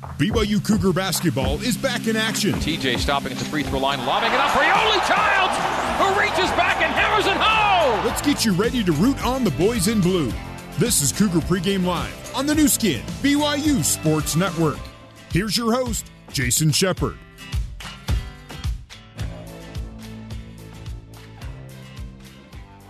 BYU Cougar basketball is back in action. TJ stopping at the free throw line, lobbing it up for Yoeli Childs, who reaches back and hammers it home. Let's get you ready to root on the boys in blue. This is Cougar Pregame Live on the Nu Skin, BYU Sports Network. Here's your host, Jason Shepard.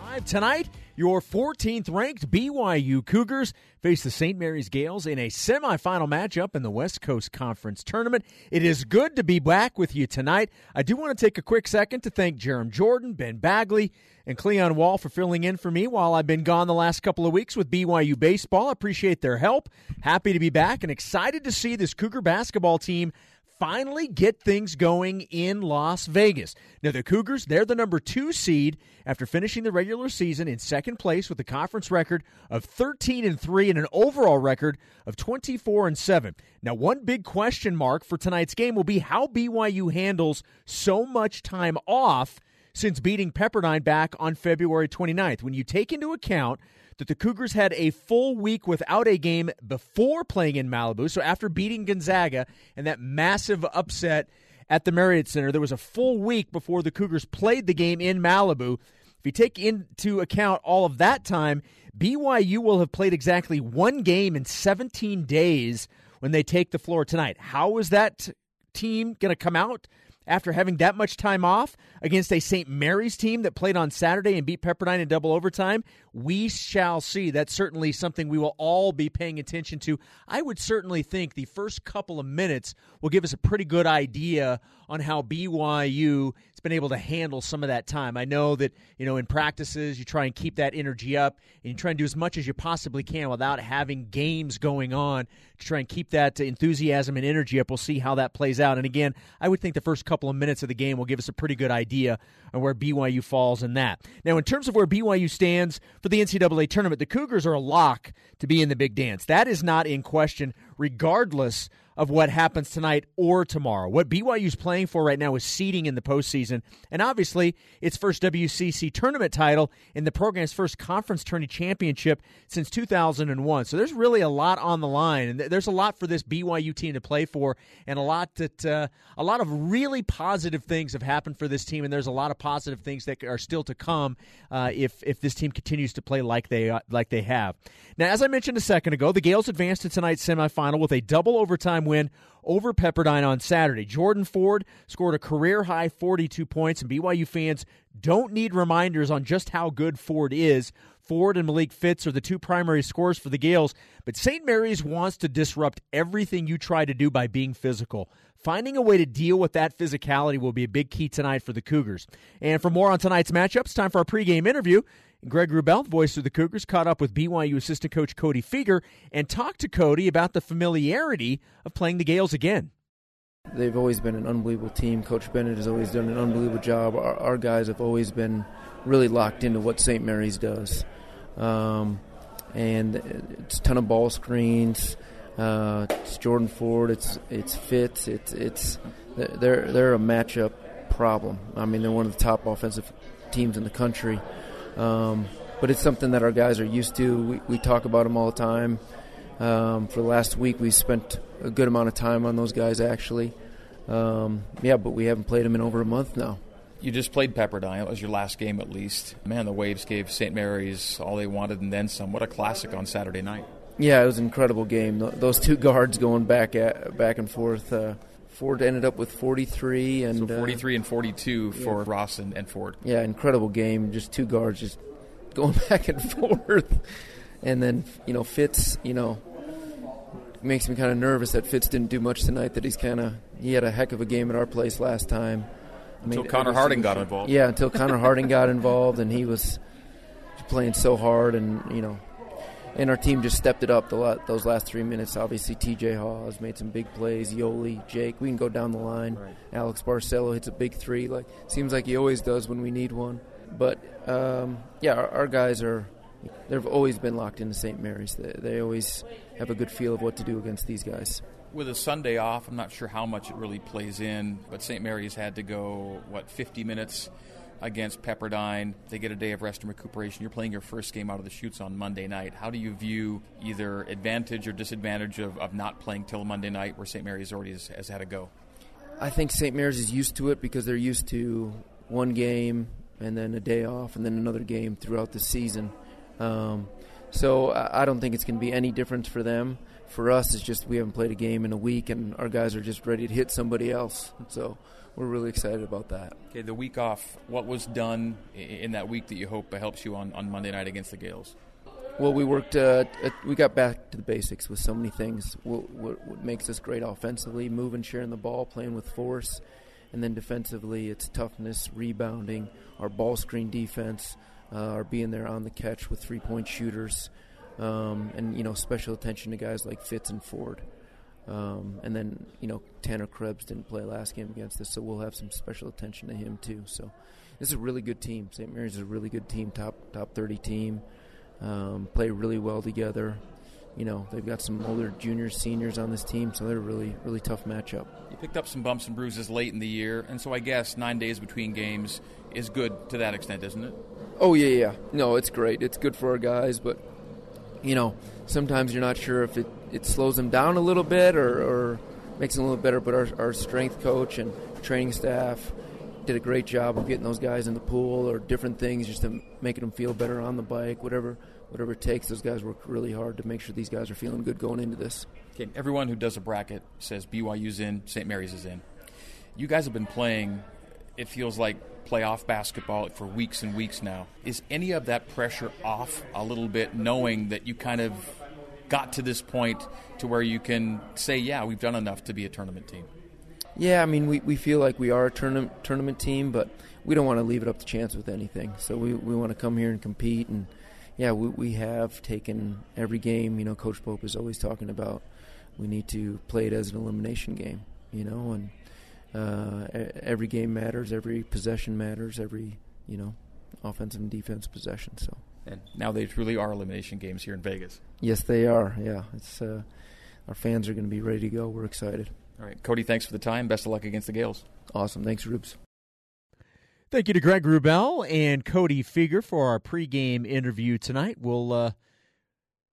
Live tonight, your 14th ranked BYU Cougars face the St. Mary's Gaels in a semifinal matchup in the West Coast Conference Tournament. It is good to be back with you tonight. I do want to take a quick second to thank Jarom Jordan, Ben Bagley, and Cleon Wall for filling in for me while I've been gone the last couple of weeks with BYU Baseball. I appreciate their help. Happy to be back and excited to see this Cougar basketball team finally get things going in Las Vegas. Now, the Cougars, they're the number two seed after finishing the regular season in second place with a conference record of 13 and 3 and an overall record of 24 and 7. Now, one big question mark for tonight's game will be how BYU handles so much time off since beating Pepperdine back on February 29th. When you take into account that the Cougars had a full week without a game before playing in Malibu. So after beating Gonzaga and that massive upset at the Marriott Center, there was a full week before the Cougars played the game in Malibu. If you take into account all of that time, BYU will have played exactly one game in 17 days when they take the floor tonight. How is that team going to come out after having that much time off against a St. Mary's team that played on Saturday and beat Pepperdine in double overtime, we shall see. That's certainly something we will all be paying attention to. I would certainly think the first couple of minutes will give us a pretty good idea on how BYU has been able to handle some of that time. I know that, you know, in practices, you try and keep that energy up and you try and do as much as you possibly can without having games going on to try and keep that enthusiasm and energy up. We'll see how that plays out. And again, I would think the first couple of minutes of the game will give us a pretty good idea on where BYU falls in that. Now, in terms of where BYU stands for the NCAA tournament, the Cougars are a lock to be in the big dance. That is not in question, regardless of what happens tonight or tomorrow. What BYU's playing for right now is seeding in the postseason, and obviously its first WCC tournament title in the program's first conference tourney championship since 2001. So there's really a lot on the line, and there's a lot for this BYU team to play for, and a lot that uh, a lot of really positive things have happened for this team, and there's a lot of positive things that are still to come uh, if if this team continues to play like they like they have. Now, as I mentioned a second ago, the Gaels advanced to tonight's semifinal with a double overtime win over Pepperdine on Saturday. Jordan Ford scored a career high 42 points, and BYU fans don't need reminders on just how good Ford is. Ford and Malik Fitts are the two primary scorers for the Gaels, but St. Mary's wants to disrupt everything you try to do by being physical. Finding a way to deal with that physicality will be a big key tonight for the Cougars. And for more on tonight's matchups, time for our pregame interview. Greg Wrubell, voice of the Cougars, caught up with BYU assistant coach Cody Fueger and talked to Cody about the familiarity of playing the Gaels again. They've always been an unbelievable team. Coach Bennett has always done an unbelievable job. Our, our guys have always been really locked into what St. Mary's does. Um, and it's a ton of ball screens. Uh, it's Jordan Ford. It's it's Fitts. It's it's they're they're a matchup problem. I mean, they're one of the top offensive teams in the country. Um, but it's something that our guys are used to. We, we talk about them all the time. Um, for the last week, we spent a good amount of time on those guys, actually. Um, yeah, but we haven't played them in over a month now. You just played Pepperdine. It was your last game, at least. Man, the Waves gave St. Mary's all they wanted and then some. What a classic on Saturday night. Yeah, it was an incredible game. Those two guards going back at, back and forth. Uh, Ford ended up with 43 and so 43 uh, and 42 for yeah. Ross and, and, Ford. Yeah, incredible game. Just two guards just going back and forth, and then you know Fitts, you know, makes me kind of nervous that Fitts didn't do much tonight. That he's kind of he had a heck of a game at our place last time. I until mean, Connor Harding got involved. Yeah, until Connor Harding got involved, and he was playing so hard, and you know, and our team just stepped it up the those last three minutes. Obviously, T.J. Haws made some big plays. Yoeli, Jake, we can go down the line. Right. Alex Barcelo hits a big three. Like seems like he always does when we need one. But um, yeah, our, our, guys are. They've always been locked into St. Mary's. They, they always have a good feel of what to do against these guys. With a Sunday off, I'm not sure how much it really plays in, but St. Mary's had to go what 50 minutes against Pepperdine. They get a day of rest and recuperation. You're playing your first game out of the chutes on Monday night. How do you view either advantage or disadvantage of, of not playing till Monday night where St. Mary's already has, has had a go? I think St. Mary's is used to it because they're used to one game and then a day off and then another game throughout the season. Um, so I don't think it's going to be any difference for them. For us, it's just we haven't played a game in a week, and our guys are just ready to hit somebody else. So we're really excited about that. Okay, the week off. What was done in that week that you hope helps you on, on Monday night against the Gaels? Well, we worked. Uh, we got back to the basics with so many things. What, what, what, makes us great offensively, moving, sharing the ball, playing with force, and then defensively, it's toughness, rebounding, our ball screen defense, uh, our being there on the catch with three point shooters, um, and you know special attention to guys like Fitts and Ford. Um, and then, you know, Tanner Krebs didn't play last game against us, so we'll have some special attention to him too. So this is a really good team. St. Mary's is a really good team, top top 30 team. Um, play really well together. You know, they've got some older juniors, seniors on this team, so they're a really, really tough matchup. You picked up some bumps and bruises late in the year, and so I guess nine days between games is good to that extent, isn't it? Oh yeah, yeah. No, it's great. It's good for our guys, but you know, sometimes you're not sure if it, it slows them down a little bit or, or makes them a little better. But our, our strength coach and training staff did a great job of getting those guys in the pool or different things just to making them feel better on the bike, whatever whatever it takes. Those guys work really hard to make sure these guys are feeling good going into this. Okay, everyone who does a bracket says BYU's in, St. Mary's is in. You guys have been playing. It feels like playoff basketball for weeks and weeks now. Is any of that pressure off a little bit, knowing that you kind of got to this point to where you can say, yeah, we've done enough to be a tournament team? Yeah, I mean, we, we feel like we are a tournament tournament team, but we don't want to leave it up to chance with anything. So we, we want to come here and compete. And yeah, we, we have taken every game. You know, Coach Pope is always talking about we need to play it as an elimination game. You know, and uh, every game matters, every possession matters, every you know offensive and defensive possession. So. And now they truly are elimination games here in Vegas. Yes, they are. Yeah, it's uh, our fans are going to be ready to go. We're excited. All right, Cody. Thanks for the time. Best of luck against the Gaels. Awesome. Thanks, Rubes. Thank you to Greg Wrubell and Cody Fueger for our pregame interview tonight. We'll uh,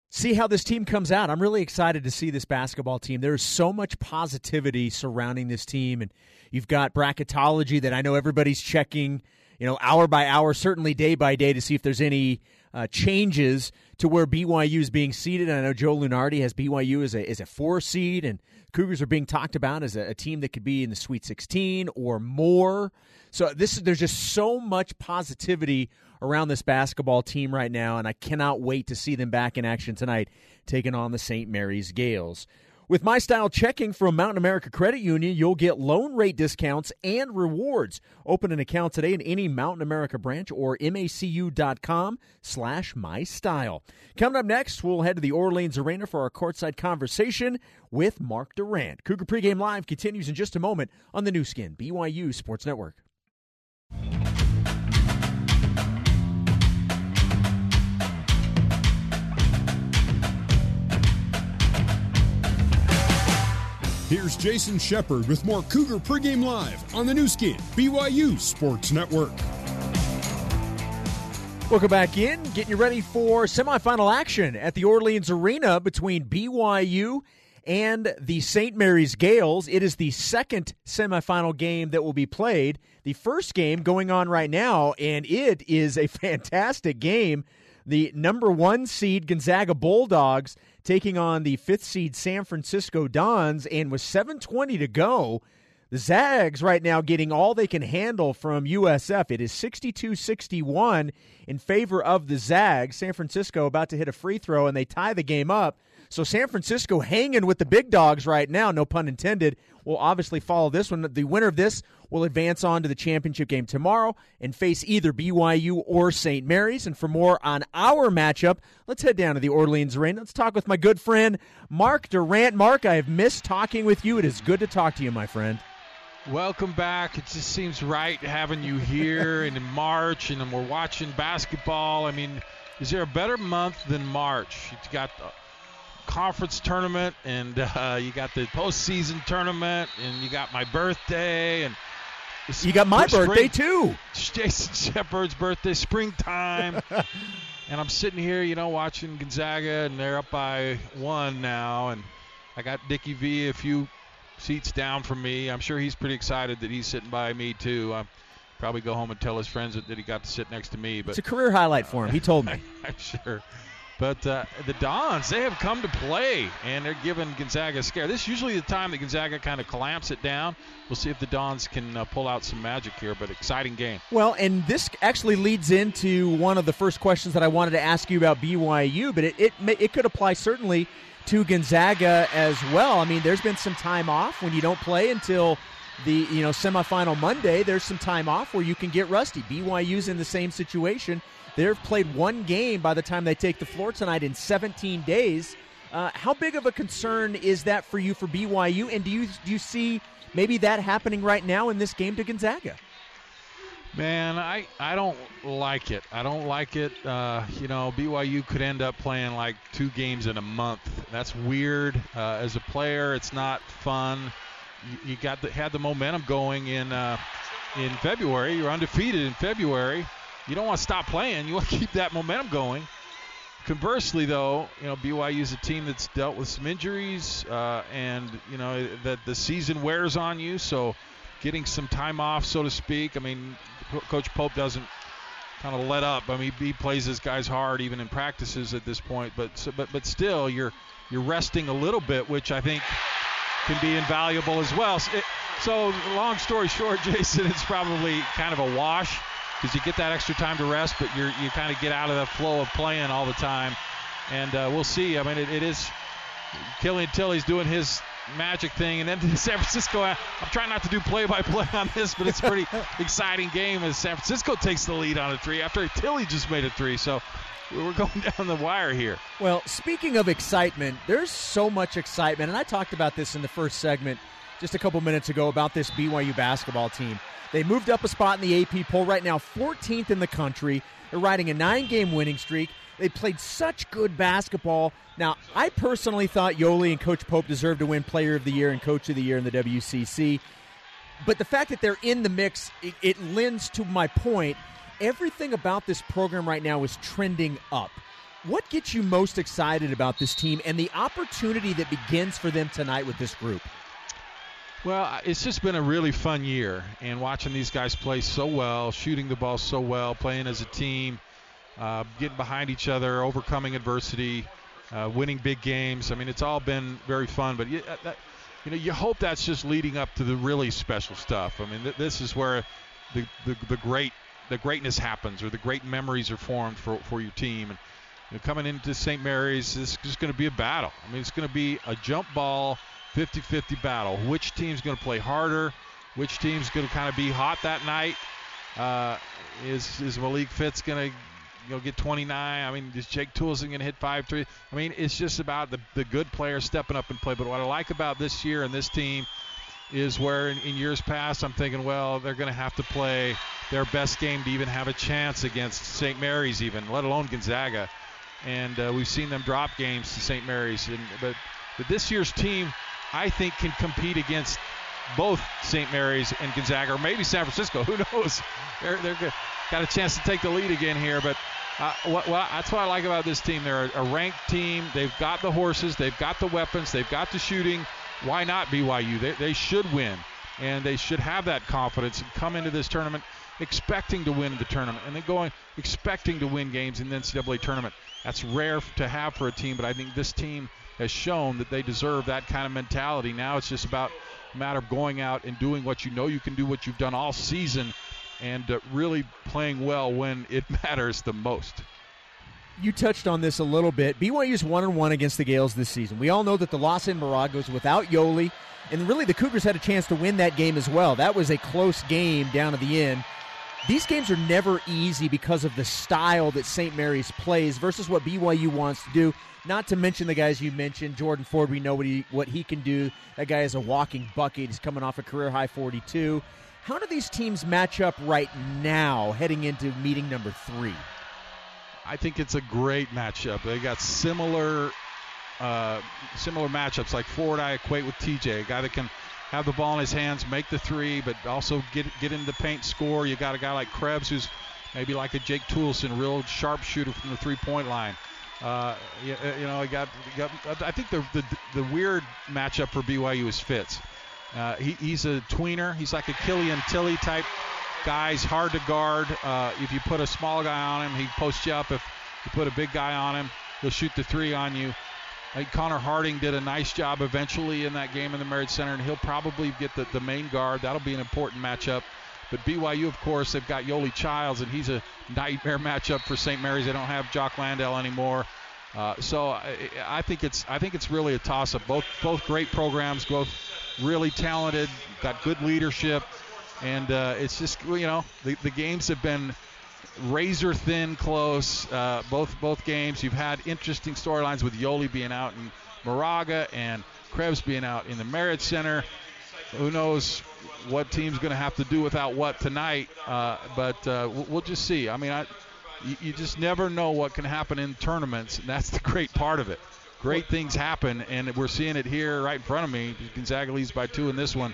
see how this team comes out. I'm really excited to see this basketball team. There's so much positivity surrounding this team, and you've got bracketology that I know everybody's checking, you know, hour by hour, certainly day by day, to see if there's any uh, changes to where BYU is being seated. And I know Joe Lunardi has BYU as a as a four seed, and Cougars are being talked about as a, a team that could be in the Sweet 16 or more. So this is there's just so much positivity around this basketball team right now, and I cannot wait to see them back in action tonight, taking on the St. Mary's Gaels. With My Style checking from Mountain America Credit Union, you'll get loan rate discounts and rewards. Open an account today in any Mountain America branch or macu.com slash mystyle. Coming up next, we'll head to the Orleans Arena for our courtside conversation with Mark Durrant. Cougar Pregame Live continues in just a moment on the Nu Skin, BYU Sports Network. Here's Jason Shepard with more Cougar Pregame Live on the Nu Skin, BYU Sports Network. Welcome back in. Getting you ready for semifinal action at the Orleans Arena between BYU and the St. Mary's Gaels. It is the second semifinal game that will be played. The first game going on right now, and it is a fantastic game. The number one seed Gonzaga Bulldogs taking on the fifth seed San Francisco Dons, and with 7:20 to go, the Zags right now getting all they can handle from USF. It is 62-61 in favor of the Zags. San Francisco about to hit a free throw, and they tie the game up. So San Francisco hanging with the big dogs right now, no pun intended. We'll obviously follow this one. The winner of this will advance on to the championship game tomorrow and face either BYU or St. Mary's. And for more on our matchup, let's head down to the Orleans Arena. Let's talk with my good friend Mark Durrant. Mark, I have missed talking with you. It is good to talk to you, my friend. Welcome back. It just seems right having you here and in March, and we're watching basketball. I mean, is there a better month than March? You've got conference tournament, and uh, you got the postseason tournament, and you got my birthday, and You got my spring- birthday too. Jason Shepard's birthday, springtime. and I'm sitting here, you know, watching Gonzaga, and they're up by one now. And I got Dickie V a few seats down from me. I'm sure he's pretty excited that he's sitting by me, too. I'll probably go home and tell his friends that, that he got to sit next to me. But It's a career highlight for him. He told me. I'm sure. But uh, the Dons, they have come to play, and they're giving Gonzaga a scare. This is usually the time that Gonzaga kind of clamps it down. We'll see if the Dons can uh, pull out some magic here, but exciting game. Well, and this actually leads into one of the first questions that I wanted to ask you about BYU, but it it, it could apply certainly to Gonzaga as well. I mean, there's been some time off when you don't play until the you know semifinal Monday. There's some time off where you can get rusty. BYU's in the same situation. They've played one game by the time they take the floor tonight in 17 days. Uh, how big of a concern is that for you for BYU? And do you do you see maybe that happening right now in this game to Gonzaga? Man, I, I don't like it. I don't like it. Uh, you know, BYU could end up playing like two games in a month. That's weird. Uh, as a player, it's not fun. You, you got the, had the momentum going in uh, in February. You're undefeated in February. You don't want to stop playing. You want to keep that momentum going. Conversely, though, you know BYU is a team that's dealt with some injuries, uh, and you know that the season wears on you. So, getting some time off, so to speak. I mean, Co- Coach Pope doesn't kind of let up. I mean, he plays his guys hard even in practices at this point. But so, but but still, you're you're resting a little bit, which I think can be invaluable as well. So, it, so long story short, Jason, it's probably kind of a wash because you get that extra time to rest, but you're you kind of get out of the flow of playing all the time. And uh, we'll see. I mean, it, it is Killian Tillie's doing his magic thing, and then San Francisco. I'm trying not to do play-by-play on this, but it's a pretty exciting game as San Francisco takes the lead on a three after Tilly just made a three. So we're going down the wire here. Well, speaking of excitement, there's so much excitement, and I talked about this in the first segment just a couple minutes ago about this BYU basketball team. They moved up a spot in the AP poll right now, 14th in the country. They're riding a nine game winning streak. They played such good basketball. Now, I personally thought Yoeli and Coach Pope deserved to win Player of the Year and Coach of the Year in the WCC. But the fact that they're in the mix, it, it lends to my point. Everything about this program right now is trending up. What gets you most excited about this team and the opportunity that begins for them tonight with this group? Well, it's just been a really fun year, and watching these guys play so well, shooting the ball so well, playing as a team, uh, getting behind each other, overcoming adversity, uh, winning big games. I mean, it's all been very fun. But you, uh, that, you know, you hope that's just leading up to the really special stuff. I mean, th- this is where the, the the great the greatness happens, or the great memories are formed for for your team. And you know, coming into St. Mary's, this is just going to be a battle. I mean, it's going to be a jump ball 50-50 battle. Which team's going to play harder? Which team's going to kind of be hot that night? Uh, is is Malik Fitts going to you know get 29? I mean, is Jake Toolson going to hit five three? I mean, it's just about the the good players stepping up and play. But what I like about this year and this team is where in, in years past I'm thinking, well, they're going to have to play their best game to even have a chance against St. Mary's, even let alone Gonzaga. And uh, we've seen them drop games to St. Mary's. And, but but this year's team I think can compete against both St. Mary's and Gonzaga, or maybe San Francisco. Who knows? They're they're good. got a chance to take the lead again here, but. Uh, what, what, that's what I like about this team. They're a, a ranked team. They've got the horses. They've got the weapons. They've got the shooting. Why not BYU? They, they should win, and they should have that confidence and come into this tournament expecting to win the tournament, and then going expecting to win games in the NCAA tournament. That's rare to have for a team, but I think this team has shown that they deserve that kind of mentality. Now it's just about a matter of going out and doing what you know you can do, what you've done all season, and uh, really playing well when it matters the most. You touched on this a little bit. BYU's one and one against the Gaels this season. We all know that the loss in Moraga was without Yoeli, and really the Cougars had a chance to win that game as well. That was a close game down at the end. These games are never easy because of the style that St. Mary's plays versus what BYU wants to do. Not to mention the guys you mentioned, Jordan Ford. We know what he what he can do. That guy is a walking bucket. He's coming off a career high 42. How do these teams match up right now, heading into meeting number three? I think it's a great matchup. They got similar uh, similar matchups. Like Ford, I equate with TJ, a guy that can have the ball in his hands, make the three, but also get get in the paint, score. You got a guy like Krebs who's maybe like a Jake Toolson, real sharpshooter from the three-point line. Uh, you, you, know, I got, got, I think the, the the weird matchup for BYU is Fitts. Uh, he, he's a tweener. He's like a Killian Tillie type guy. He's hard to guard. Uh, if you put a small guy on him, he posts you up. If you put a big guy on him, he'll shoot the three on you. Like Connor Harding did a nice job eventually in that game in the Marriott Center, and he'll probably get the, the main guard. That'll be an important matchup. But BYU, of course, they've got Yoeli Childs, and he's a nightmare matchup for St. Mary's. They don't have Jock Landale anymore. Uh, so I, I, think it's I think it's really a toss-up. Both both great programs, both really talented, got good leadership, and uh, it's just you know the, the games have been razor thin close. Uh, both both games. You've had interesting storylines with Yoeli being out in Moraga and Krebs being out in the Marriott Center. Who knows what team's going to have to do without what tonight? Uh, but uh, we'll, we'll, just see. I mean, I, you, you, just never know what can happen in tournaments, and that's the great part of it. Great things happen, and we're seeing it here right in front of me. Gonzaga leads by two in this one.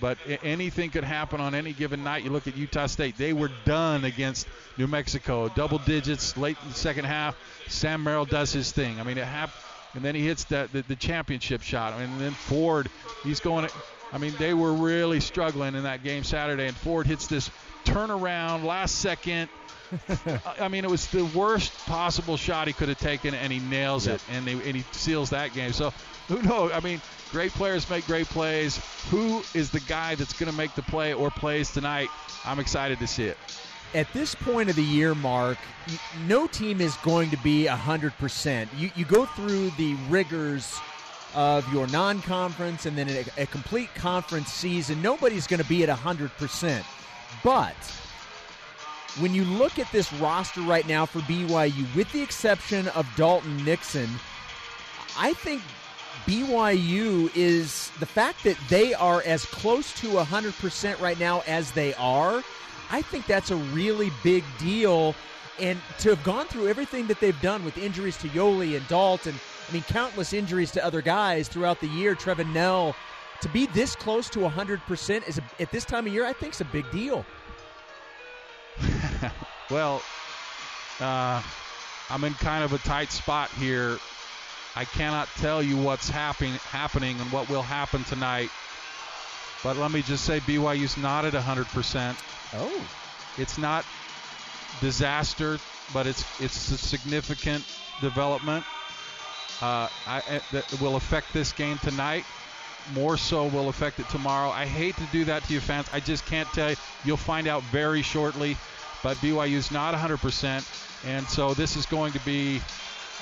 But anything could happen on any given night. You look at Utah State; they were done against New Mexico, double digits late in the second half. Sam Merrill does his thing. I mean, it happened, and then he hits the, the, the championship shot. I mean, and then Ford, he's going. I mean, they were really struggling in that game Saturday, and Ford hits this turnaround last second. I mean, it was the worst possible shot he could have taken, and he nails yep. it, and, they, and he seals that game. So who knows? I mean, great players make great plays. Who is the guy that's going to make the play or plays tonight? I'm excited to see it. At this point of the year, Mark, no team is going to be 100%. You, you go through the rigors of your non conference and then a, a complete conference season. Nobody's going to be at 100%. But when you look at this roster right now for BYU, with the exception of Dalton Nixon, I think BYU is the fact that they are as close to 100% right now as they are. I think that's a really big deal. And to have gone through everything that they've done with injuries to Yoeli and Dalton, I mean, countless injuries to other guys throughout the year, Trevin Knell, to be this close to 100% is a, at this time of year, I think is a big deal. well, uh, I'm in kind of a tight spot here I cannot tell you what's happening happening and what will happen tonight. But let me just say BYU's not at 100%. Oh. It's not disaster, but it's it's a significant development. Uh, I, that will affect this game tonight. More so will affect it tomorrow. I hate to do that to you fans. I just can't tell you. You'll find out very shortly. But BYU's not 100%. And so this is going to be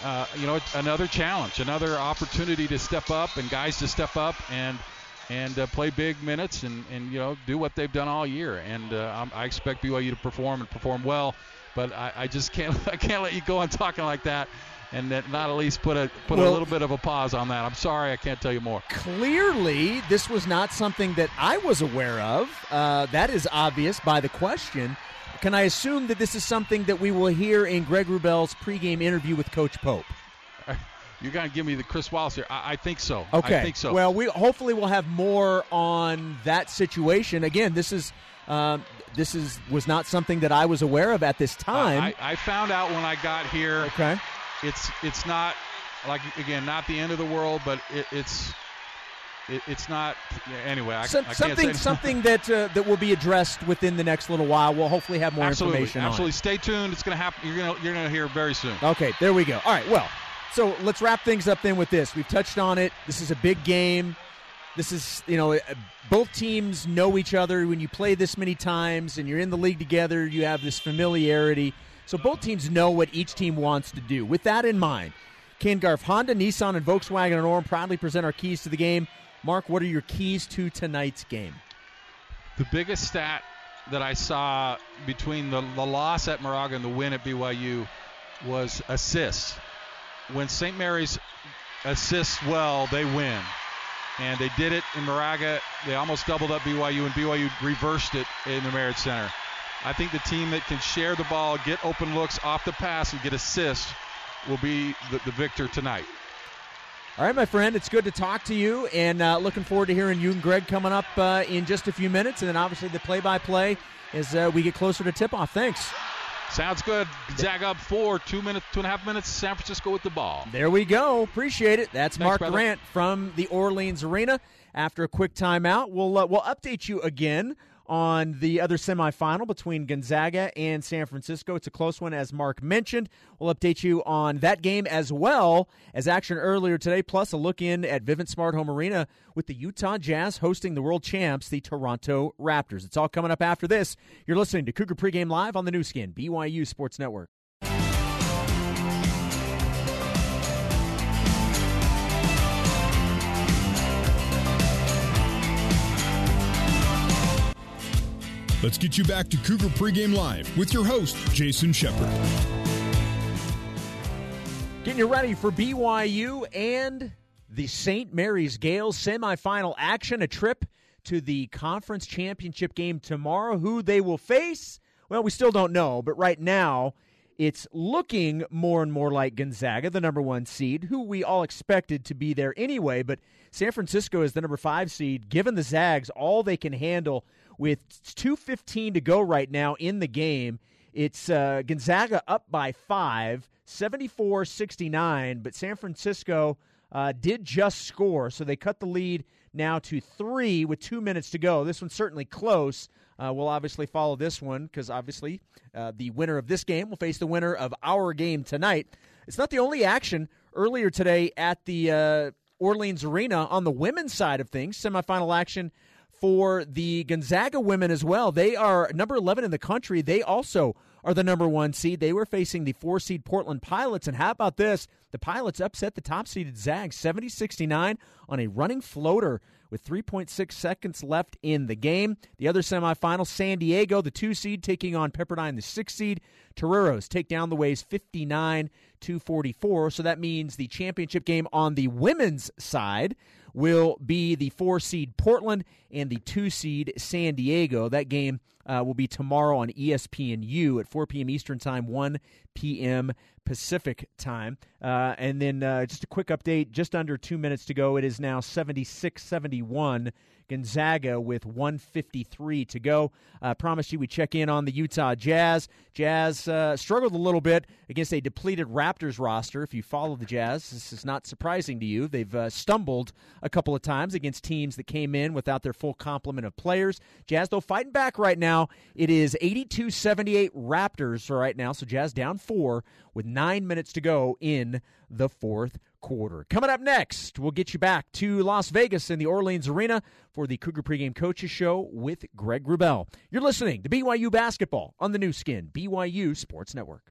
uh, you know, another challenge, another opportunity to step up and guys to step up and and uh, play big minutes and, and you know do what they've done all year. And uh, I expect BYU to perform and perform well, but I, I, just can't I can't let you go on talking like that. And that not at least put a put well, a little bit of a pause on that. I'm sorry, I can't tell you more. Clearly, this was not something that I was aware of. Uh, that is obvious by the question. Can I assume that this is something that we will hear in Greg Wrubell's pregame interview with Coach Pope? You're going to give me the Chris Wallace here. I, I, think so. Okay. I think so. Well, we hopefully we'll have more on that situation. Again, this is um, this is was not something that I was aware of at this time. Uh, I, I, found out when I got here. Okay. It's it's not like again not the end of the world, but it, it's it, it's not. Anyway, I, I something something that uh, that will be addressed within the next little while. We'll hopefully have more absolutely, information. Absolutely, stay tuned. It's going to happen. You're going to you're going to hear very soon. Okay, there we go. All right, well, so let's wrap things up then with this. We've touched on it. This is a big game. This is you know both teams know each other. When you play this many times and you're in the league together, you have this familiarity. So both teams know what each team wants to do. With that in mind. Ken Garff, Honda, Nissan, and Volkswagen and Orem proudly present our keys to the game. Mark, what are your keys to tonight's game? The biggest stat that I saw between the, the loss at Moraga and the win at BYU was assists. When St. Mary's assists well, they win. And they did it in Moraga. They almost doubled up BYU, and BYU reversed it in the Marriott Center. I think the team that can share the ball, get open looks off the pass, and get assists will be the, the victor tonight. All right, my friend, it's good to talk to you, and uh, looking forward to hearing you and Greg coming up uh, in just a few minutes, and then obviously the play-by-play as uh, we get closer to tip-off. Thanks. Sounds good. Gonzaga up four, two minutes, two and a half minutes. San Francisco with the ball. There we go. Appreciate it. That's Thanks, Mark brother. Grant from the Orleans Arena. After a quick timeout, we'll uh, we'll update you again on the other semifinal between Gonzaga and San Francisco. It's a close one, as Mark mentioned. We'll update you on that game as well as action earlier today, plus a look in at Vivint Smart Home Arena with the Utah Jazz hosting the world champs, the Toronto Raptors. It's all coming up after this. You're listening to Cougar Pregame Live on the Nu Skin, BYU Sports Network. Let's get you back to Cougar Pregame Live with your host, Jason Shepard. Getting you ready for BYU and the St. Mary's Gaels semifinal action, a trip to the conference championship game tomorrow. Who they will face? Well, we still don't know, but right now it's looking more and more like Gonzaga, the number one seed, who we all expected to be there anyway. But San Francisco is the number five seed, given the Zags all they can handle with 2.15 to go right now in the game. It's uh, Gonzaga up by five, 74 69, but San Francisco uh, did just score, so they cut the lead now to three with two minutes to go. This one's certainly close. Uh, we'll obviously follow this one because obviously uh, the winner of this game will face the winner of our game tonight. It's not the only action earlier today at the uh, Orleans Arena on the women's side of things. Semifinal action for the Gonzaga women as well. They are number 11 in the country. They also are the number one seed. They were facing the four seed Portland Pilots. And how about this? The Pilots upset the top seeded Zags 70 69 on a running floater with 3.6 seconds left in the game. The other semifinal, San Diego, the two seed, taking on Pepperdine, the six seed. Toreros take down the Waves 59 to 44. So that means the championship game on the women's side will be the four seed Portland and the two seed San Diego. That game uh, will be tomorrow on ESPNU at 4 p.m. Eastern Time, 1 p.m. Pacific Time. Uh, and then uh, just a quick update just under two minutes to go. It is now 76 71. Gonzaga with 153 to go. Uh, promised you we check in on the Utah Jazz. Jazz uh, struggled a little bit against a depleted Raptors roster. If you follow the Jazz, this is not surprising to you. They've uh, stumbled a couple of times against teams that came in without their full complement of players. Jazz, though, fighting back right now. It is 82 78 Raptors right now, so Jazz down four with nine minutes to go in the fourth quarter. Coming up next, we'll get you back to Las Vegas in the Orleans Arena for the Cougar Pregame Coaches Show with Greg Wrubell. You're listening to BYU Basketball on the Nu Skin, BYU Sports Network.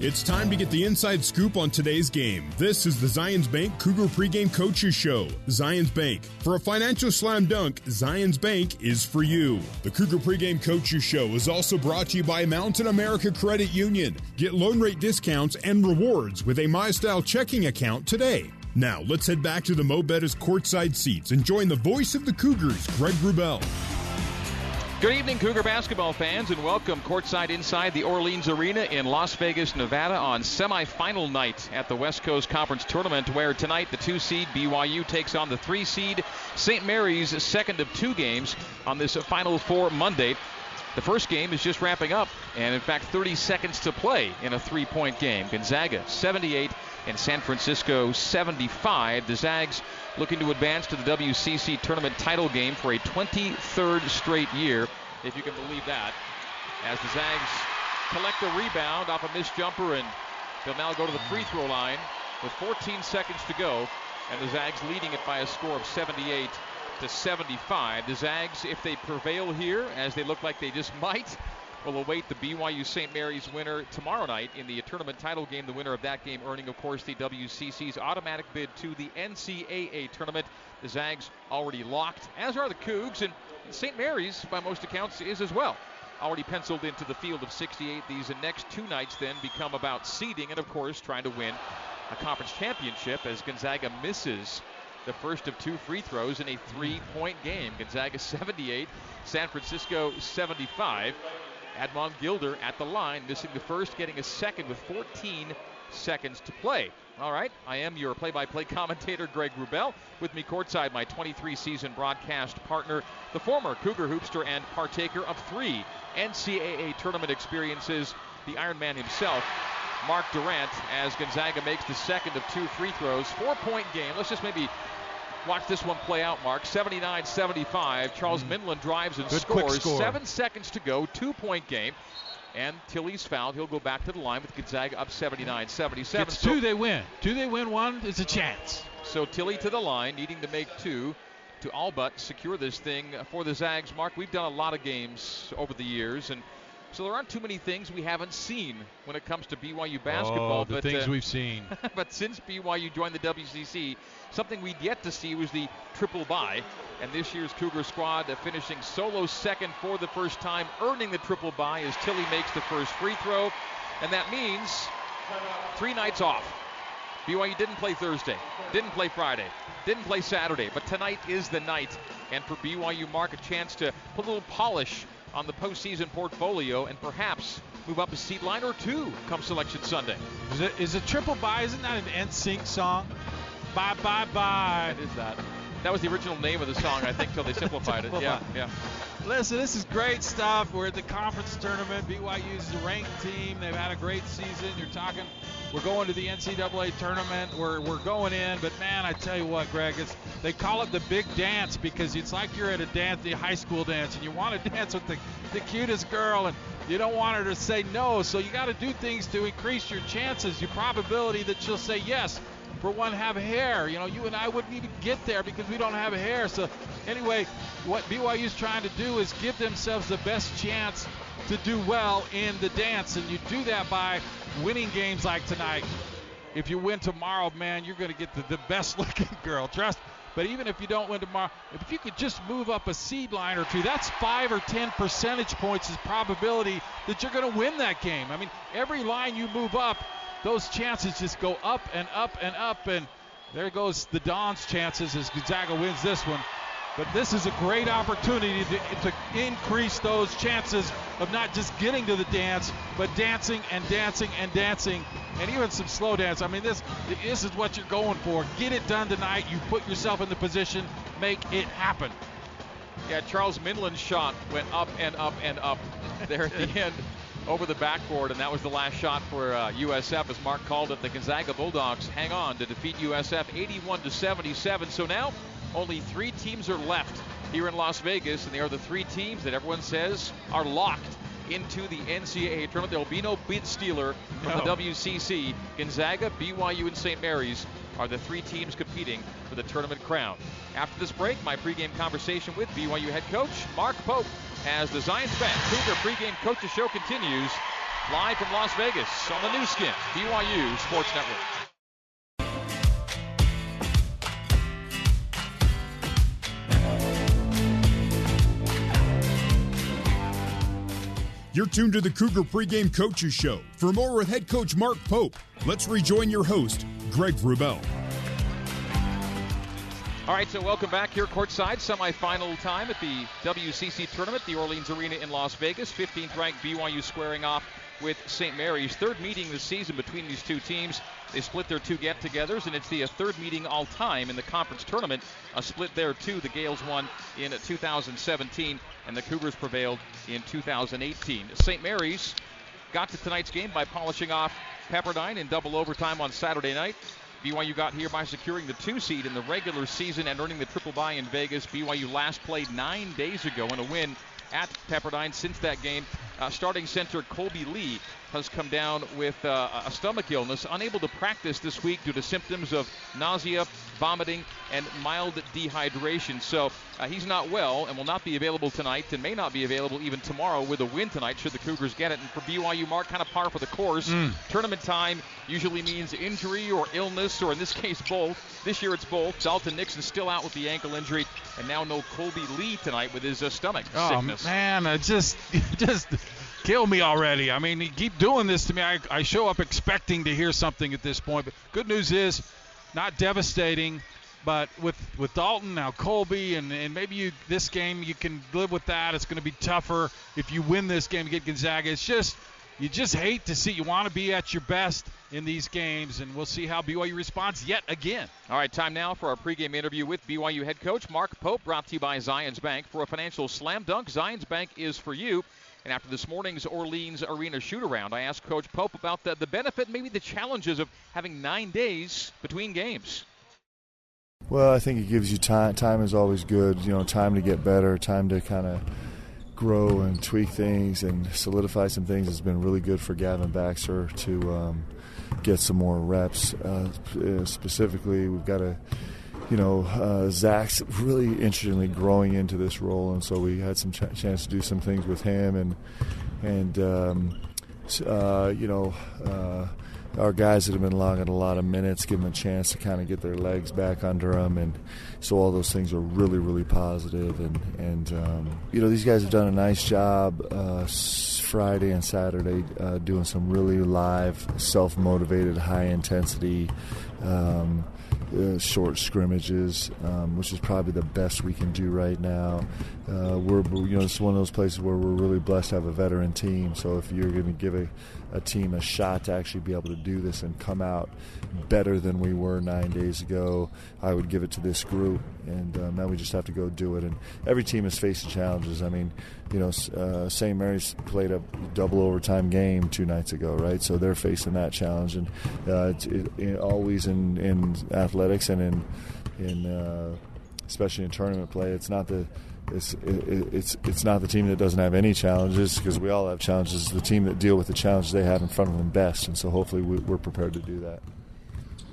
It's time to get the inside scoop on today's game. This is the Zions Bank Cougar Pregame Coaches Show. Zions Bank. For a financial slam dunk, Zions Bank is for you. The Cougar Pregame Coaches Show is also brought to you by Mountain America Credit Union. Get loan rate discounts and rewards with a MyStyle checking account today. Now, let's head back to the Mo' Bettahs courtside seats and join the voice of the Cougars, Greg Wrubell. Good evening, Cougar basketball fans, and welcome courtside inside the Orleans Arena in Las Vegas, Nevada on semifinal night at the West Coast Conference Tournament, where tonight the two seed BYU takes on the three seed St. Mary's, second of two games on this Final Four Monday. The first game is just wrapping up, and in fact, 30 seconds to play in a three point game. Gonzaga 78 and San Francisco 75. The Zags looking to advance to the WCC tournament title game for a 23rd straight year, if you can believe that. As the Zags collect a rebound off a missed jumper, and they'll now go to the free throw line with 14 seconds to go, and the Zags leading it by a score of 78 to 75. The Zags, if they prevail here, as they look like they just might, will await the BYU St. Mary's winner tomorrow night in the tournament title game. The winner of that game earning, of course, the WCC's automatic bid to the NCAA tournament. The Zags already locked, as are the Cougs, and St. Mary's, by most accounts, is as well. Already penciled into the field of 68. These next two nights then become about seeding and, of course, trying to win a conference championship as Gonzaga misses the first of two free throws in a three-point game. Gonzaga 78, San Francisco 75. Admon Gilder at the line, missing the first, getting a second with 14 seconds to play. All right, I am your play by play commentator, Greg Wrubell. With me courtside, my 23 season broadcast partner, the former Cougar Hoopster and partaker of three NCAA tournament experiences, the Iron Man himself, Mark Durrant, as Gonzaga makes the second of two free throws. Four point game. Let's just maybe watch this one play out, Mark. 79 75. Charles mm. Minlend drives and Good scores. Score. Seven seconds to go. Two point game. And Tillie's fouled. He'll go back to the line with Gonzaga up 79 77. It's two, they win. Two, they win. One is a chance. So Tilly to the line, needing to make two to all but secure this thing for the Zags. Mark, we've done a lot of games over the years, and so there aren't too many things we haven't seen when it comes to BYU basketball. Oh, the but, things uh, we've seen. but since BYU joined the WCC, something we'd yet to see was the triple bye. And this year's Cougar squad uh, finishing solo second for the first time, earning the triple bye as Tillie makes the first free throw. And that means three nights off. BYU didn't play Thursday, didn't play Friday, didn't play Saturday, but tonight is the night. And for BYU, Mark, a chance to put a little polish on the postseason portfolio and perhaps move up a seed line or two come Selection Sunday. Is it is a triple bye? Isn't that an NSYNC song? Bye bye bye. That is that. That was the original name of the song, I think, till they simplified it. Yeah, yeah. Listen, this is great stuff. We're at the conference tournament. BYU is a ranked team. They've had a great season. You're talking, we're going to the NCAA tournament. We're, we're going in. But man, I tell you what, Greg, it's, they call it the big dance because it's like you're at a dance, the high school dance, and you want to dance with the, the cutest girl, and you don't want her to say no. So you got to do things to increase your chances, your probability that she'll say yes for one have hair. You know, you and I wouldn't even get there because we don't have hair. So anyway, what BYU is trying to do is give themselves the best chance to do well in the dance, and you do that by winning games like tonight. If you win tomorrow, man, you're going to get the, the best looking girl. Trust. But even if you don't win tomorrow, if you could just move up a seed line or two, that's five or ten percentage points is probability that you're going to win that game. I mean, every line you move up, those chances just go up and up and up. And there goes the Dons' chances as Gonzaga wins this one. But this is a great opportunity to, to, increase those chances of not just getting to the dance, but dancing and dancing and dancing, and even some slow dance. I mean, this this is what you're going for. Get it done tonight. You put yourself in the position, make it happen. Yeah, Charles Minlend's shot went up and up and up there at the end over the backboard, and that was the last shot for uh, USF, as Mark called it. The Gonzaga Bulldogs hang on to defeat USF 81 to 77. So now only three teams are left here in Las Vegas, and they are the three teams that everyone says are locked into the NCAA tournament. There will be no bid stealer from no. the WCC. Gonzaga, BYU, and St. Mary's are the three teams competing for the tournament crown. After this break, my pregame conversation with BYU head coach Mark Pope as the Zions Bank Cougar pregame coaches show continues live from Las Vegas on the Nu Skin, BYU Sports Network. You're tuned to the Cougar Pregame Coaches Show. For more with head coach Mark Pope, let's rejoin your host, Greg Wrubell. All right, so welcome back here courtside, semifinal time at the WCC tournament, the Orleans Arena in Las Vegas. 15th ranked BYU squaring off with St. Mary's. Third meeting this season between these two teams. They split their two get-togethers, and it's the uh, third meeting all time in the conference tournament. A split there too. The Gaels won in uh, 2017, and the Cougars prevailed in 2018. St. Mary's got to tonight's game by polishing off Pepperdine in double overtime on Saturday night. BYU got here by securing the two seed in the regular season and earning the triple bye in Vegas. BYU last played nine days ago in a win at Pepperdine. Since that game, uh, starting center Kolby Lee has come down with uh, a stomach illness, unable to practice this week due to symptoms of nausea, vomiting, and mild dehydration. So uh, he's not well and will not be available tonight and may not be available even tomorrow with a win tonight should the Cougars get it. And for BYU, Mark, kind of par for the course. Mm. Tournament time usually means injury or illness, or in this case, both. This year it's both. Dalton Nixon still out with the ankle injury, and now no Kolby Lee tonight with his uh, stomach oh, sickness. man, I just, just kill me already. I mean, keep doing this to me. I, I show up expecting to hear something at this point. But good news is, not devastating, But with with Dalton now, Kolby, and, and maybe you this game you can live with that. It's going to be tougher if you win this game get Gonzaga. It's just you just hate to see. You want to be at your best in these games, and we'll see how BYU responds yet again. All right, time now for our pregame interview with BYU head coach Mark Pope, brought to you by Zions Bank. For a financial slam dunk, Zions Bank is for you. And after this morning's Orleans Arena shoot around, I asked Coach Pope about the, the benefit, maybe the challenges of having nine days between games. Well, I think it gives you time. Time is always good. You know, time to get better, time to kind of grow and tweak things and solidify some things. It's been really good for Gavin Baxter to um, get some more reps. Uh, specifically, we've got a, you know, uh, Zach's really interestingly growing into this role, and so we had some ch- chance to do some things with him and and um, uh, you know uh, our guys that have been logging a lot of minutes, give them a chance to kind of get their legs back under them, and so all those things are really, really positive. And and um, you know these guys have done a nice job uh, Friday and Saturday uh, doing some really live, self-motivated, high-intensity. Um, uh, short scrimmages, um, which is probably the best we can do right now. Uh, we're, you know, it's one of those places where we're really blessed to have a veteran team. So if you're going to give a, a team a shot to actually be able to do this and come out better than we were nine days ago, I would give it to this group. And um, now we just have to go do it. And every team is facing challenges. I mean, you know, uh, St. Mary's played a double overtime game two nights ago, right? So they're facing that challenge, and uh, it, it, it, always in, in athletics and in in uh, especially in tournament play, it's not the it's it's it's not the team that doesn't have any challenges because we all have challenges. It's the team that deal with the challenges they have in front of them best, and so hopefully we're prepared to do that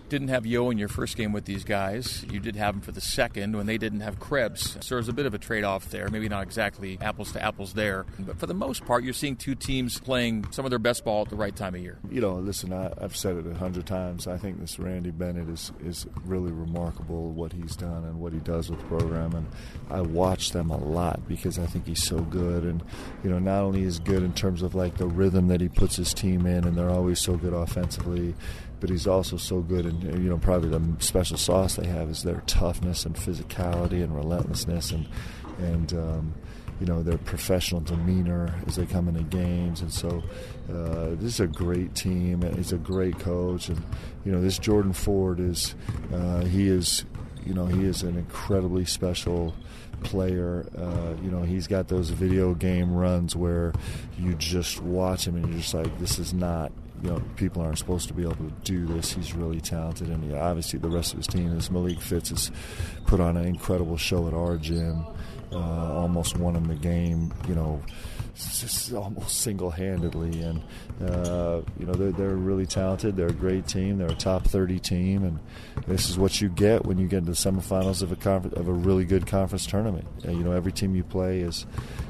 didn't have Yo in your first game with these guys. You did have him for the second when they didn't have Krebs. So there's a bit of a trade off there. Maybe not exactly apples to apples there. But for the most part, you're seeing two teams playing some of their best ball at the right time of year. You know, listen, I, have said it a hundred times. I think this Randy Bennett is, is really remarkable what he's done and what he does with the program. And I watch them a lot because I think he's so good. And, you know, not only is good in terms of like the rhythm that he puts his team in, and they're always so good offensively but he's also so good. And you know, probably the special sauce they have is their toughness and physicality and relentlessness, and and um, you know their professional demeanor as they come into games. And so, uh, this is a great team. And he's a great coach, and you know, this Jordan Ford is uh, he is you know he is an incredibly special player. Uh, you know, he's got those video game runs where you just watch him and you're just like, this is not you know, people aren't supposed to be able to do this. He's really talented, and he, obviously the rest of his team is Malik Fitts has put on an incredible show at our gym. Uh, almost won him the game, you know, almost single-handedly. And uh, you know they're, they're really talented. They're a great team. They're a top 30 team, and this is what you get when you get into the semifinals of a conference, of a really good conference tournament. Uh, you know every team you play is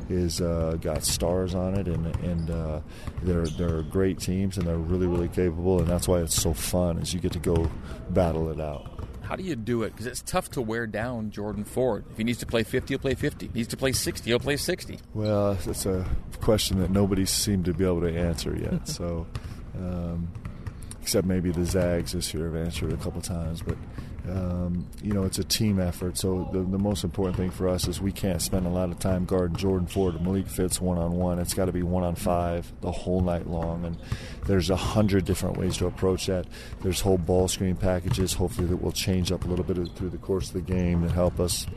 is uh, got stars on it, and and uh, they're they're great teams, and they're really really capable, and that's why it's so fun as you get to go battle it out. How do you do it? Because it's tough to wear down Jordan Ford. If he needs to play 50, he'll play 50. If he needs to play 60, he'll play 60. Well, it's a question that nobody seemed to be able to answer yet. so, um, except maybe the Zags this year have answered a couple times, but um, you know, it's a team effort. So the, the, most important thing for us is we can't spend a lot of time guarding Jordan Ford or Malik Fitts one on one. It's got to be one on five the whole night long. And there's a hundred different ways to approach that. There's whole ball screen packages, hopefully that will change up a little bit through the course of the game that help us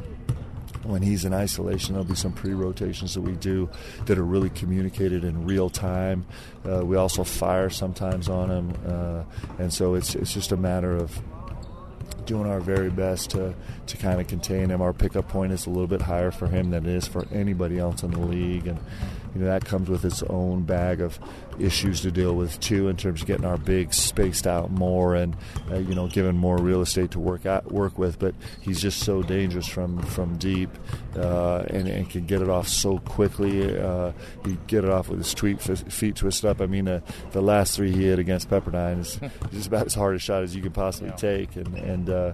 when he's in isolation, there'll be some pre-rotations that we do that are really communicated in real time. Uh, we also fire sometimes on him, uh, and so it's it's just a matter of doing our very best to, to kind of contain him. Our pickup point is a little bit higher for him than it is for anybody else in the league, and you know that comes with its own bag of issues to deal with too, in terms of getting our bigs spaced out more and uh, you know given more real estate to work at, work with. But he's just so dangerous from from deep, uh, and, and can get it off so quickly. Uh, he get it off with his tweet, feet twisted up. I mean, uh, the last three he hit against Pepperdine is just about as hard a shot as you can possibly yeah. take, and and uh,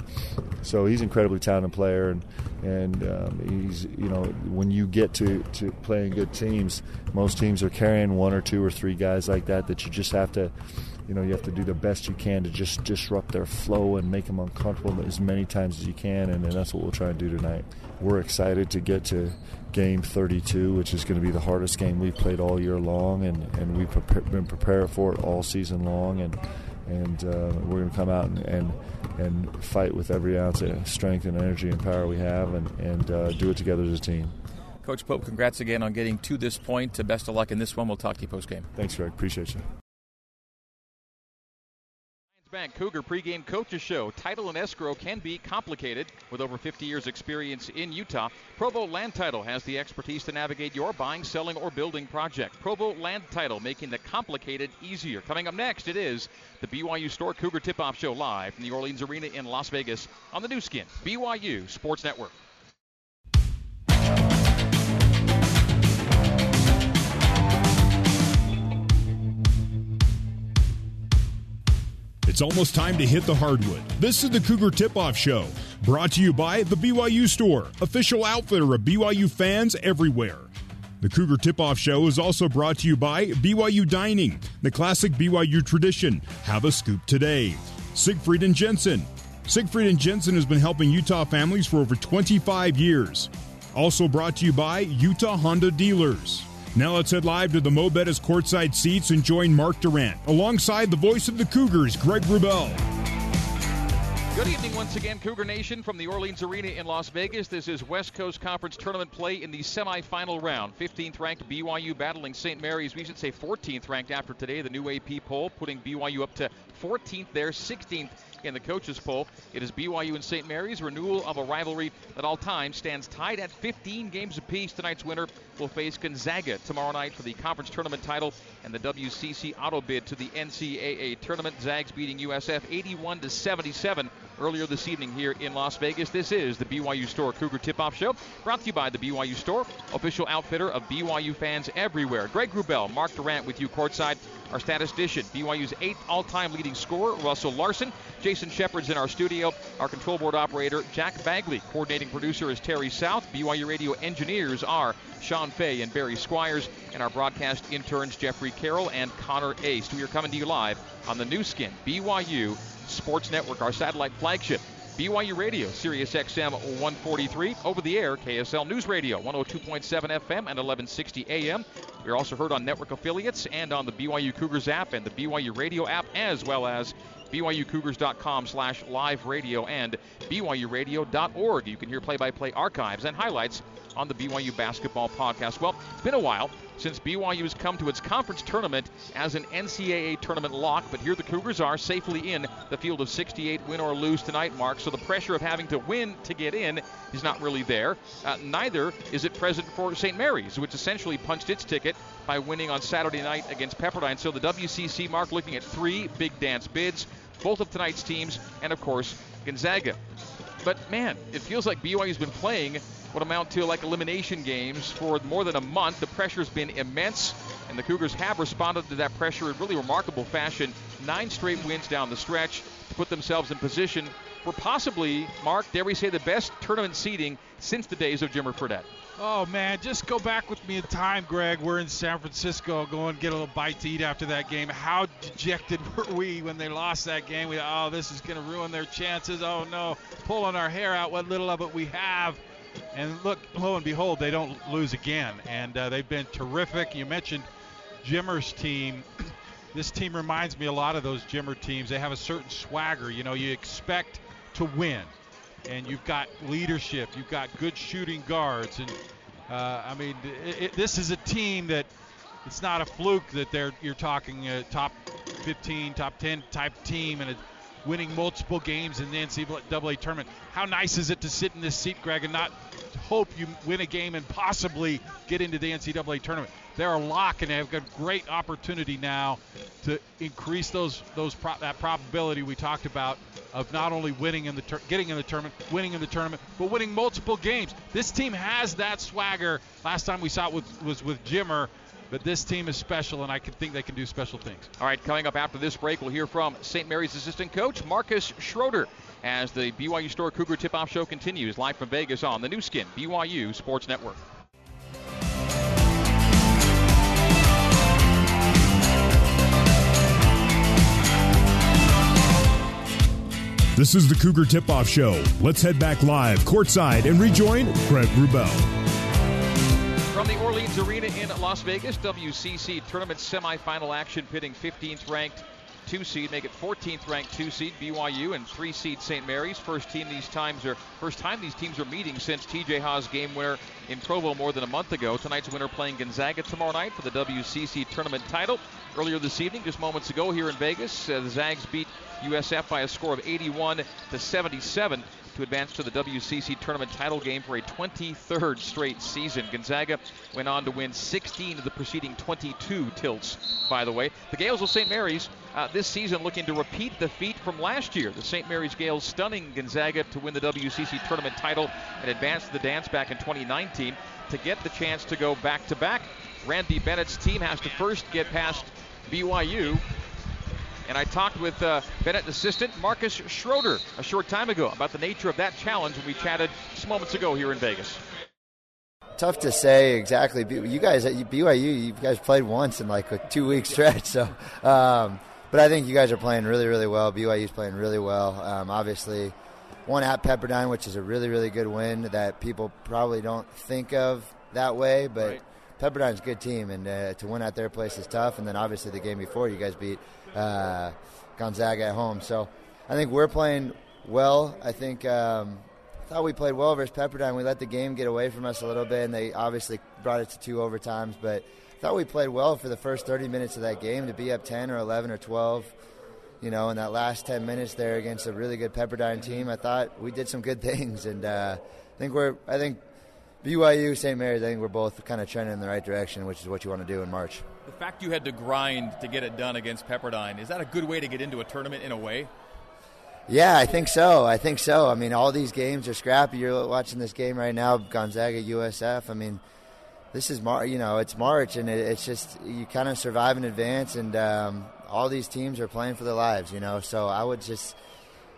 so he's an incredibly talented player, and and um, he's you know when you get to to playing good teams, most teams are carrying one or two or three guys like that that you just have to, you know, you have to do the best you can to just disrupt their flow and make them uncomfortable as many times as you can, and, and that's what we'll try and do tonight. We're excited to get to game 32, which is going to be the hardest game we've played all year long, and, and we've been prepared for it all season long, and and uh, we're going to come out and, and, and fight with every ounce of strength and energy and power we have, and and uh, do it together as a team. Coach Pope, congrats again on getting to this point. Best of luck in this one. We'll talk to you post game. Thanks, Greg. Appreciate you. Bank Cougar pregame coaches show. Title and escrow can be complicated. With over 50 years' experience in Utah, Provo Land Title has the expertise to navigate your buying, selling, or building project. Provo Land Title, making the complicated easier. Coming up next, it is the BYU Store Cougar Tip Off Show live from the Orleans Arena in Las Vegas on the Nu Skin, BYU Sports Network. It's almost time to hit the hardwood. This is the Cougar Tip Off Show, brought to you by the BYU Store, official outfitter of BYU fans everywhere. The Cougar Tip Off Show is also brought to you by BYU Dining, the classic BYU tradition. Have a scoop today. Siegfried and Jensen. Siegfried and Jensen has been helping Utah families for over 25 years. Also brought to you by Utah Honda Dealers. Now let's head live to the Mo' Bettahs courtside seats and join Mark Durrant alongside the voice of the Cougars, Greg Wrubell. Good evening once again, Cougar Nation from the Orleans Arena in Las Vegas. This is West Coast Conference Tournament play in the semifinal round. 15th ranked BYU battling St. Mary's. We should say 14th ranked after today, the new AP poll, putting BYU up to 14th there, 16th in the coaches poll. It is BYU and St. Mary's renewal of a rivalry that all time stands tied at 15 games apiece. Tonight's winner will face Gonzaga tomorrow night for the conference tournament title and the WCC auto bid to the NCAA tournament. Zags beating USF 81 to 77 earlier this evening here in Las Vegas. This is the BYU Store Cougar Tip-Off Show, brought to you by the BYU Store, official outfitter of BYU fans everywhere. Greg Wrubell, Mark Durrant with you courtside. Our statistician, BYU's eighth all-time leading scorer, Russell Larson. Jason Shepard's in our studio. Our control board operator, Jack Bagley. Coordinating producer is Terry South. BYU radio engineers are Sean Fay and Barry Squires. And our broadcast interns, Jeffrey Carroll and Connor Ace. We are coming to you live on the Nu Skin, BYU Sports Network, our satellite flagship. BYU Radio, Sirius XM 143, over the air, KSL News Radio 102.7 FM and 1160 AM. We are also heard on network affiliates and on the BYU Cougars app and the BYU Radio app, as well as BYUCougars.com slash live radio and BYURadio.org. You can hear play by play archives and highlights on the BYU Basketball Podcast. Well, it's been a while since BYU has come to its conference tournament as an NCAA tournament lock, but here the Cougars are safely in the field of 68, win or lose tonight, Mark. So the pressure of having to win to get in is not really there. Uh, neither is it present for St. Mary's, which essentially punched its ticket by winning on Saturday night against Pepperdine. So the WCC, Mark, looking at three big dance bids, both of tonight's teams, and of course, Gonzaga. But man, it feels like BYU's been playing what amount to like elimination games for more than a month. The pressure's been immense, and the Cougars have responded to that pressure in really remarkable fashion. Nine straight wins down the stretch to put themselves in position for possibly, Mark, dare we say, the best tournament seeding since the days of Jimmer Fredette. Oh man, just go back with me in time, Greg. We're in San Francisco, go and get a little bite to eat after that game. How dejected were we when they lost that game? We, oh, this is going to ruin their chances. Oh no, pulling our hair out. What little of it we have. And look, lo and behold, they don't lose again. And uh, they've been terrific. You mentioned Jimmer's team. this team reminds me a lot of those Jimmer teams. They have a certain swagger. You know, you expect to win, and you've got leadership. You've got good shooting guards, and uh, I mean, it, it, this is a team that it's not a fluke that they're you're talking a top 15, top 10 type team, and winning multiple games in the NCAA tournament. How nice is it to sit in this seat, Greg, and not hope you win a game and possibly get into the NCAA tournament? They're a lock, and they've got great opportunity now to increase those those pro- that probability we talked about of not only winning in the getting in the tournament, winning in the tournament, but winning multiple games. This team has that swagger. Last time we saw it with, was with Jimmer. But this team is special, and I can think they can do special things. All right, coming up after this break, we'll hear from St. Mary's assistant coach Marcus Schroeder as the BYU Store Cougar Tip-Off Show continues live from Vegas on the Nu Skin BYU Sports Network. This is the Cougar Tip-Off Show. Let's head back live courtside and rejoin Brett Wrubell. From the Orleans Arena in Las Vegas, WCC tournament semifinal action pitting 15th ranked two seed, make it 14th ranked two seed BYU and three seed St. Mary's. First team these times are first time these teams are meeting since TJ Haws game winner in Provo more than a month ago. Tonight's winner playing Gonzaga tomorrow night for the WCC tournament title. Earlier this evening, just moments ago here in Vegas, uh, the Zags beat USF by a score of 81 to 77 to advance to the WCC tournament title game for a 23rd straight season. Gonzaga went on to win 16 of the preceding 22 tilts, by the way. The Gaels of St. Mary's uh, this season looking to repeat the feat from last year. The St. Mary's Gaels stunning Gonzaga to win the WCC tournament title and advance to the dance back in 2019 to get the chance to go back to back. Randy Bennett's team has to first get past BYU and I talked with uh, Bennett assistant Marcus Schroeder a short time ago about the nature of that challenge when we chatted just moments ago here in Vegas. Tough to say exactly. You guys at BYU, you guys played once in like a two week stretch, so. Um, but I think you guys are playing really, really well. BYU's playing really well. Um, obviously, one at Pepperdine, which is a really, really good win that people probably don't think of that way, but. Right. Pepperdine's a good team, and uh, to win at their place is tough. And then obviously the game before, you guys beat uh, Gonzaga at home. So I think we're playing well. I think um, thought we played well versus Pepperdine. We let the game get away from us a little bit, and they obviously brought it to two overtimes. But I thought we played well for the first 30 minutes of that game to be up 10 or 11 or 12. You know, in that last 10 minutes there against a really good Pepperdine team, I thought we did some good things, and uh, I think we're. I think BYU, St. Mary's, I think we're both kind of trending in the right direction, which is what you want to do in March. The fact you had to grind to get it done against Pepperdine, is that a good way to get into a tournament in a way? Yeah, I think so. I think so. I mean, all these games are scrappy. You're watching this game right now, Gonzaga, USF. I mean, this is Mar. You know, it's March, and it, it's just you kind of survive in advance, and um, all these teams are playing for their lives. You know, so I would just,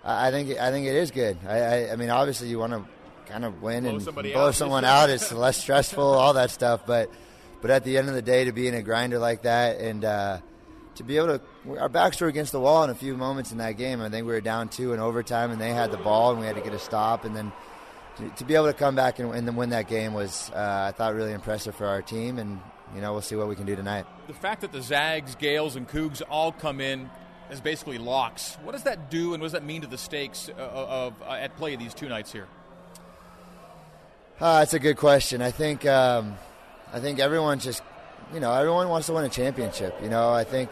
I think, I think it is good. I, I, I mean, obviously, you want to kind of win blow and blow out. someone out. It's less stressful, all that stuff. But but at the end of the day, to be in a grinder like that and uh, to be able to, our backs were against the wall in a few moments in that game. I think we were down two in overtime, and they had the ball, and we had to get a stop, and then. To, to be able to come back and, and then win that game was, uh, I thought, really impressive for our team, and you know we'll see what we can do tonight. The fact that the Zags, Gaels, and Cougs all come in as basically locks. What does that do, and what does that mean to the stakes of, of uh, at play these two nights here? Uh, that's a good question. I think um, I think everyone just you know everyone wants to win a championship. You know, I think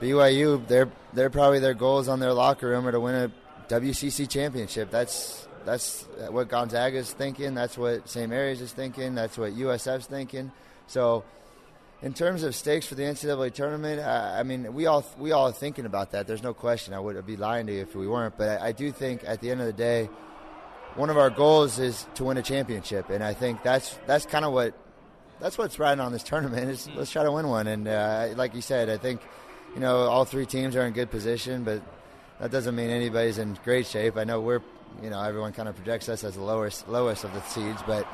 BYU they're they're probably their goals on their locker room are to win a WCC championship. That's that's what Gonzaga's thinking. That's what St. Mary's is thinking. That's what USF's thinking. So, in terms of stakes for the NCAA tournament, I, I mean, we all we all are thinking about that. There's no question. I would be lying to you if we weren't. But I, I do think at the end of the day one of our goals is to win a championship, and I think that's that's kind of what that's what's riding on this tournament is let's try to win one. And uh, like you said, I think you know all three teams are in good position, but that doesn't mean anybody's in great shape. I know we're you know everyone kind of projects us as the lowest lowest of the seeds, but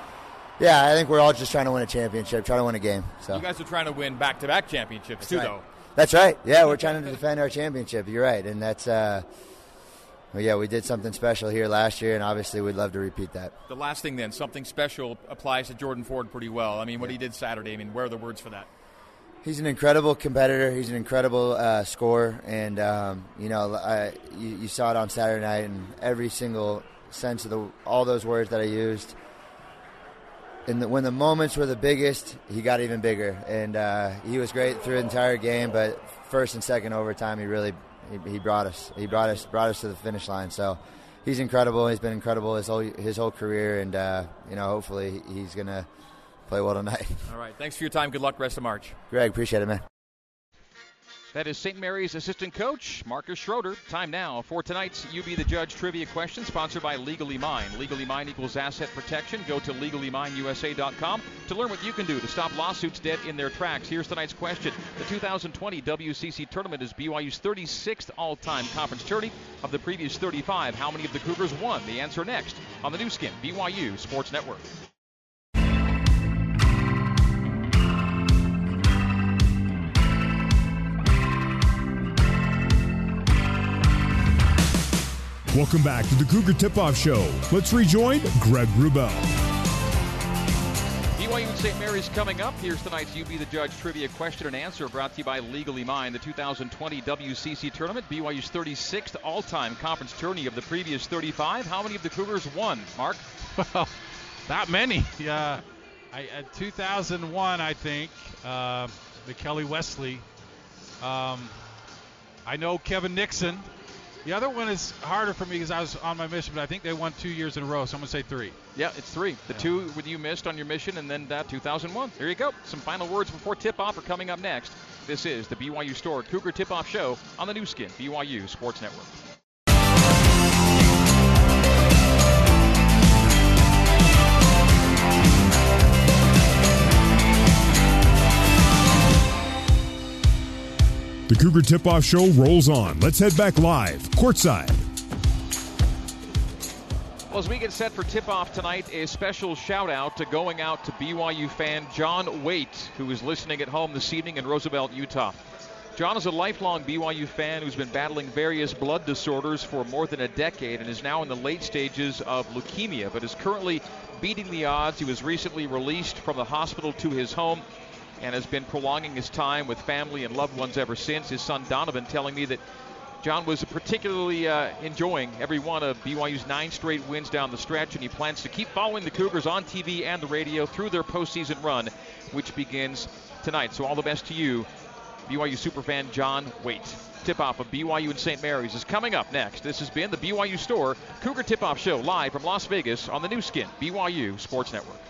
yeah, I think we're all just trying to win a championship, trying to win a game. So you guys are trying to win back to back championships that's too, right. though. That's right. Yeah, we're trying to defend our championship. You're right, and that's. Uh, well, yeah, we did something special here last year, and obviously we'd love to repeat that. The last thing, then, something special applies to Jordan Ford pretty well. I mean, what yeah. he did Saturday, I mean, where are the words for that? He's an incredible competitor. He's an incredible uh, scorer, and um, you know, I, you, you, saw it on Saturday night, and every single sense of the all those words that I used. And when the moments were the biggest, he got even bigger, and uh, he was great through the entire game. But first and second overtime, he really he, he brought us. He brought us brought us to the finish line. So he's incredible. He's been incredible his whole his whole career, and uh, you know, hopefully he's gonna play well tonight. All right. Thanks for your time. Good luck rest of March. Greg, appreciate it, man. That is St. Mary's assistant coach, Marcus Schroeder. Time now for tonight's You Be the Judge trivia question, sponsored by Legally Mine. Legally Mine equals asset protection. Go to legallymineusa.com to learn what you can do to stop lawsuits dead in their tracks. Here's tonight's question. The 2020 WCC tournament is BYU's 36th all time conference tourney. Of the previous 35, how many of the Cougars won? The answer next on the Nu Skin, BYU Sports Network. Welcome back to the Cougar Tip Off Show. Let's rejoin Greg Wrubell. BYU and St. Mary's coming up. Here's tonight's You Be the Judge trivia question and answer brought to you by Legally Mine, the 2020 WCC tournament. BYU's 36th all time conference tourney of the previous 35. How many of the Cougars won, Mark? Well, not many. Yeah. I, at 2001, I think, uh, Mekeli Wesley. Um, I know Kevin Nixon. The other one is harder for me because I was on my mission, but I think they won two years in a row, so I'm going to say three. Yeah, it's three. The Yeah. two with you missed on your mission, and then that 2001. There you go. Some final words before tip off are coming up next. This is the BYU Store Cougar Tip Off Show on the Nu Skin, BYU Sports Network. The Cougar Tip Off Show rolls on. Let's head back live, courtside. Well, as we get set for tip off tonight, a special shout out to going out to BYU fan John Waite, who is listening at home this evening in Roosevelt, Utah. John is a lifelong BYU fan who's been battling various blood disorders for more than a decade and is now in the late stages of leukemia, but is currently beating the odds. He was recently released from the hospital to his home and has been prolonging his time with family and loved ones ever since. His son Donovan telling me that John was particularly uh, enjoying every one of BYU's nine straight wins down the stretch, and he plans to keep following the Cougars on TV and the radio through their postseason run, which begins tonight. So all the best to you, BYU superfan John Waite. Tip-off of BYU and St. Mary's is coming up next. This has been the BYU Store Cougar Tip-Off Show live from Las Vegas on the Nu Skin, BYU Sports Network.